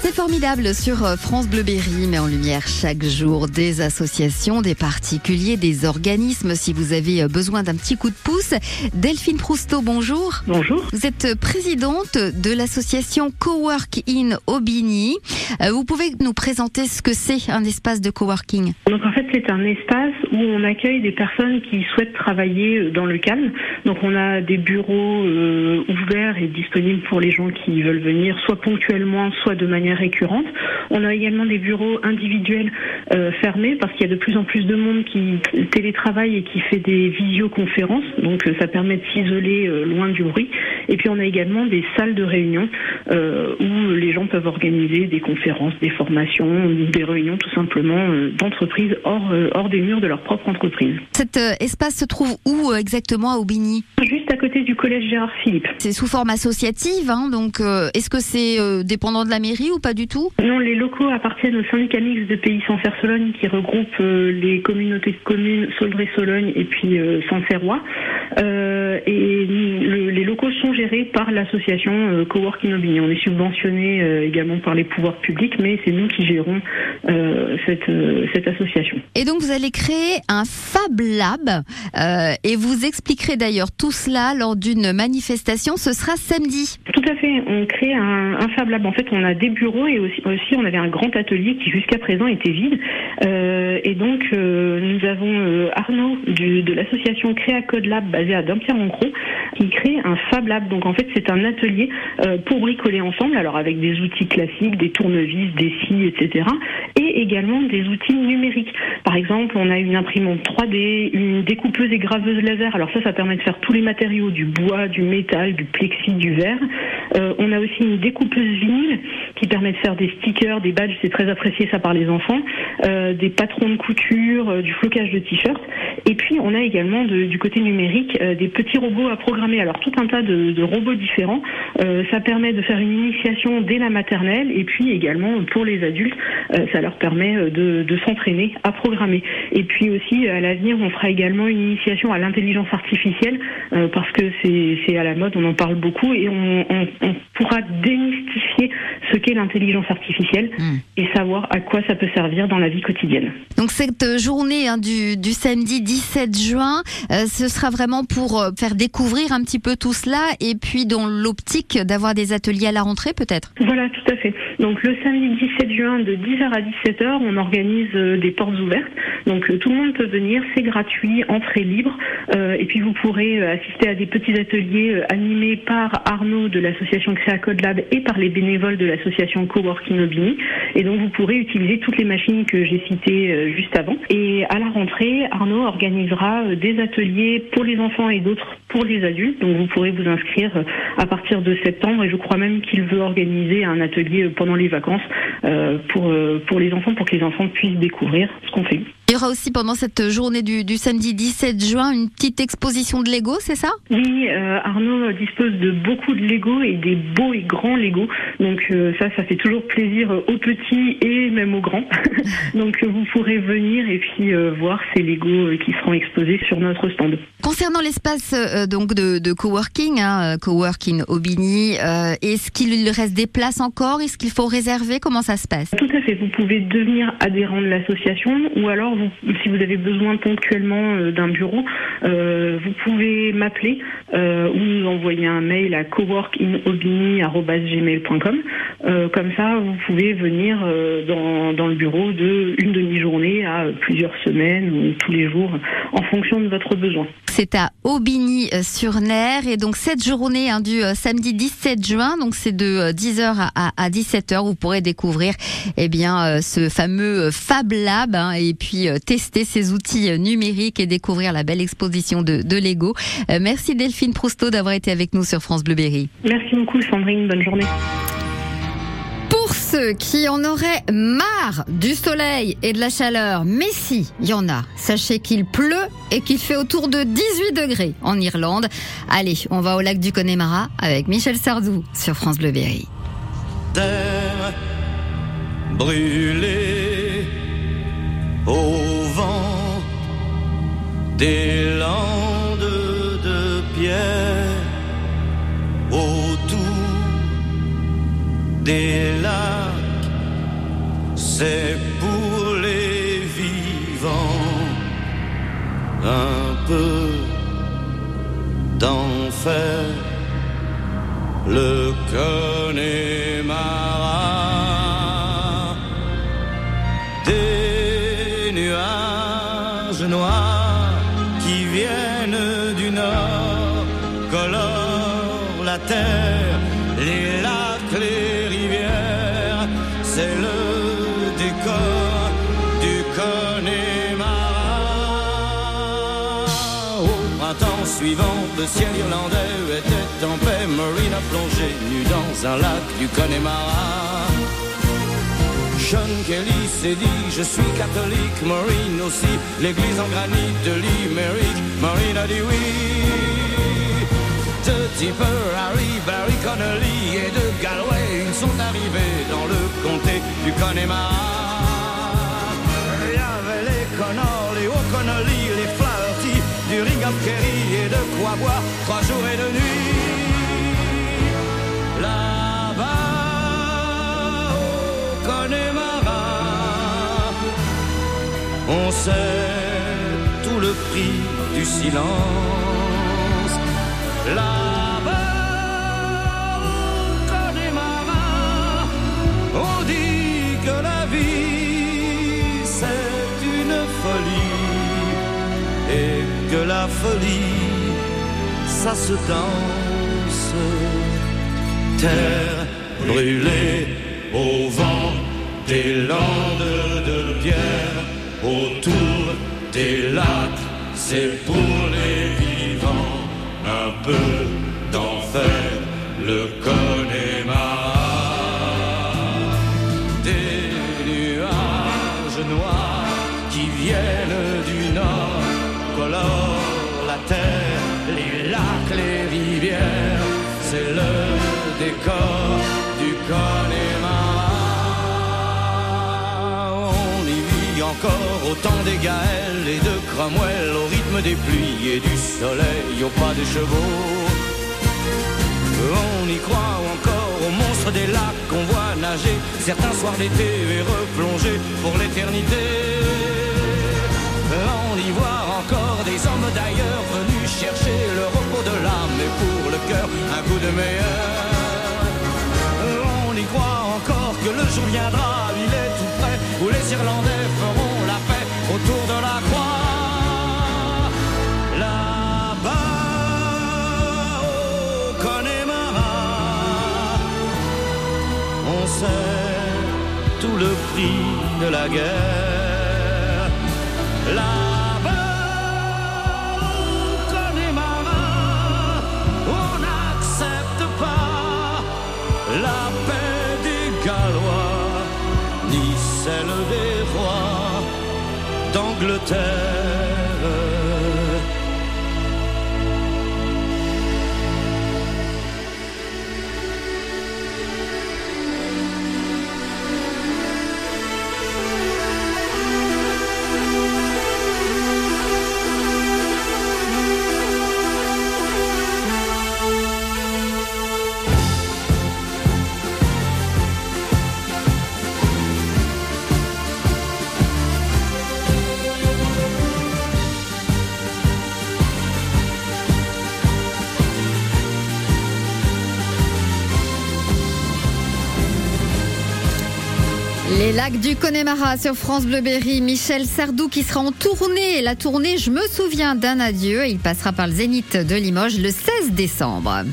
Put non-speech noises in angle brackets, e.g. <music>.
C'est formidable sur euh, France Bleu Berry, met en lumière chaque jour des associations, des particuliers, des organismes. Si vous avez euh, besoin d'un petit coup de pouce, Delphine Prousteau, bonjour. Bonjour. Vous êtes présidente de l'association Cowork in Aubigny. Euh, Vous pouvez nous présenter ce que c'est un espace de coworking? Donc en fait c'est un espace où on accueille des personnes qui souhaitent travailler euh, dans le calme. Donc on a des bureaux euh, ouverts et disponibles pour les gens qui veulent venir soit ponctuellement, soit de manière récurrente. On a également des bureaux individuels euh, fermés parce qu'il y a de plus en plus de monde qui télétravaille et qui fait des visioconférences. Donc euh, ça permet de s'isoler euh, loin du bruit. Et puis on a également des salles de réunion euh, où les gens peuvent organiser des conférences, des formations, des réunions tout simplement d'entreprises hors, hors des murs de leur propre entreprise. Cet espace se trouve où exactement à Aubigny? Juste à côté du collège Gérard Philippe. C'est sous forme associative, hein, donc euh, est-ce que c'est euh, dépendant de la mairie ou pas du tout? Non, les locaux appartiennent au syndicat mixte de Pays sans faire Sologne qui regroupe euh, les communautés de communes Soldré-Sologne et puis Sancerrois. Et le- les locaux sont gérés par l'association Coworking Aubigny. On est subventionné également par les pouvoirs publics, mais c'est nous qui gérons cette, cette association. Et donc vous allez créer un Fab Lab et vous expliquerez d'ailleurs tout cela lors d'une manifestation. Ce sera samedi. Tout à fait. On crée un, Fab Lab. En fait, on a des bureaux et aussi, on avait un grand atelier qui jusqu'à présent était vide. Euh, et donc, euh, nous avons euh, Arnaud de l'association Créa Code Lab basée à Dampierre-en-Gros qui crée un Fab Lab. Donc, en fait, c'est un atelier pour bricoler ensemble, alors avec des outils classiques, des tournevis, des scies, etc. Et également des outils numériques. Par exemple, on a une imprimante 3D, une découpeuse et graveuse laser. Alors ça, ça permet de faire tous les matériaux, du bois, du métal, du plexi, du verre. Euh, on a aussi une découpeuse vinyle qui permet de faire des stickers, des badges, c'est très apprécié ça par les enfants, euh, des patrons de couture, euh, du flocage de t-shirts. Et puis on a également du côté numérique des petits robots à programmer. Alors tout un tas de, robots différents. Ça permet de faire une initiation dès la maternelle et puis également pour les adultes, ça leur permet de, s'entraîner à programmer. Et puis aussi à l'avenir, on fera également une initiation à l'intelligence artificielle parce que c'est à la mode, on en parle beaucoup et on, on- on pourra démystifier ce qu'est l'intelligence artificielle Hmm. et savoir à quoi ça peut servir dans la vie quotidienne. Donc cette journée hein, du, du samedi 17 juin, euh, ce sera vraiment pour euh, faire découvrir un petit peu tout cela et puis dans l'optique d'avoir des ateliers à la rentrée peut-être? Voilà, tout à fait. Donc le samedi 17 juin de 10h à 17h, on organise euh, des portes ouvertes. Donc euh, tout le monde peut venir, c'est gratuit, entrée libre. Et puis vous pourrez euh, à des petits ateliers euh, animés par Arnaud de l'association Code Lab et par les bénévoles de l'association Coworking Aubigny. Et donc vous pourrez utiliser toutes les machines que j'ai citées euh, juste avant. Et à la rentrée, Arnaud organisera euh, des ateliers pour les enfants et d'autres pour les adultes. Donc vous pourrez vous inscrire à partir de septembre et je crois même qu'il veut organiser un atelier pendant les vacances pour, pour les enfants, pour que les enfants puissent découvrir ce qu'on fait. Il y aura aussi pendant cette journée du, du samedi 17 juin une petite exposition de Lego, c'est ça? Oui, euh, Arnaud dispose de beaucoup de Lego et des beaux et grands Lego. Donc euh, ça, ça fait toujours plaisir aux petits et même aux grands. <laughs> Donc euh, vous pourrez venir et puis euh, voir ces Lego qui seront exposés sur notre stand. Concernant l'espace donc de, de coworking, hein, coworking Aubigny, est-ce qu'il reste des places encore? Est-ce qu'il faut réserver? Comment ça se passe? Tout à fait. Vous pouvez devenir adhérent de l'association ou alors, vous, si vous avez besoin ponctuellement euh, d'un bureau, euh, vous pouvez m'appeler euh, ou nous envoyer un mail à coworkinaubigny.gmail.com. Euh, comme ça, vous pouvez venir dans, dans le bureau de une demi-journée à plusieurs semaines ou tous les jours en fonction de votre besoin. C'est à Aubigny-sur-Ner et donc cette journée hein, du samedi 17 juin, donc c'est de euh, 10h à, à 17h, vous pourrez découvrir eh bien ce fameux Fab Lab hein, et puis euh, tester ces outils numériques et découvrir la belle exposition de, de Lego. Euh, merci Delphine Prousteau d'avoir été avec nous sur France Bleu Berry. Merci beaucoup Sandrine, bonne journée. Pour ceux qui en auraient marre du soleil et de la chaleur, mais si, il y en a, sachez qu'il pleut et qu'il fait autour de 18 degrés en Irlande. Allez, on va au lac du Connemara avec Michel Sardou sur France Bleu Berry. terre brûlée au vent des landes de pierre autour des lacs, c'est pour les vivants un peu d'enfer. Le Connemara, suivant, le ciel irlandais était en paix. Marine a plongé nu dans un lac du Connemara. Sean Kelly s'est dit je suis catholique, Maureen aussi, l'église en granit de Limerick, Maureen a dit oui. De Tipper, Harry, Barry Connolly et de Galway, ils sont arrivés dans le comté du Connemara. Il y avait les Connors, les O'Connolly, les Flaherty, du Ringham Trois jours et deux nuits. Là-bas, au Connemara, on sait tout le prix du silence. Là-bas, au Connemara, on dit que la vie c'est une folie et que la folie ça se danse. Terre brûlée au vent des landes de pierre autour des lacs, c'est pour les vivants un peu c'est le décor du Connemara. On y vit encore au temps des Gaëls et de Cromwell, au rythme des pluies et du soleil, au pas des chevaux. On y croit encore aux monstres des lacs qu'on voit nager certains soirs d'été et replonger pour l'éternité. On y voit encore des hommes d'ailleurs venus de l'âme et pour le cœur un coup de meilleur. On y croit encore que le jour viendra, il est tout près, où les Irlandais feront la paix autour de la croix. Là-bas, au Connemara, on sait tout le prix de la guerre. d'Angleterre. Les lacs du Connemara sur France Bleu Berry. Michel Sardou qui sera en tournée. La tournée Je me souviens d'un adieu. Il passera par le Zénith de Limoges le 16 décembre.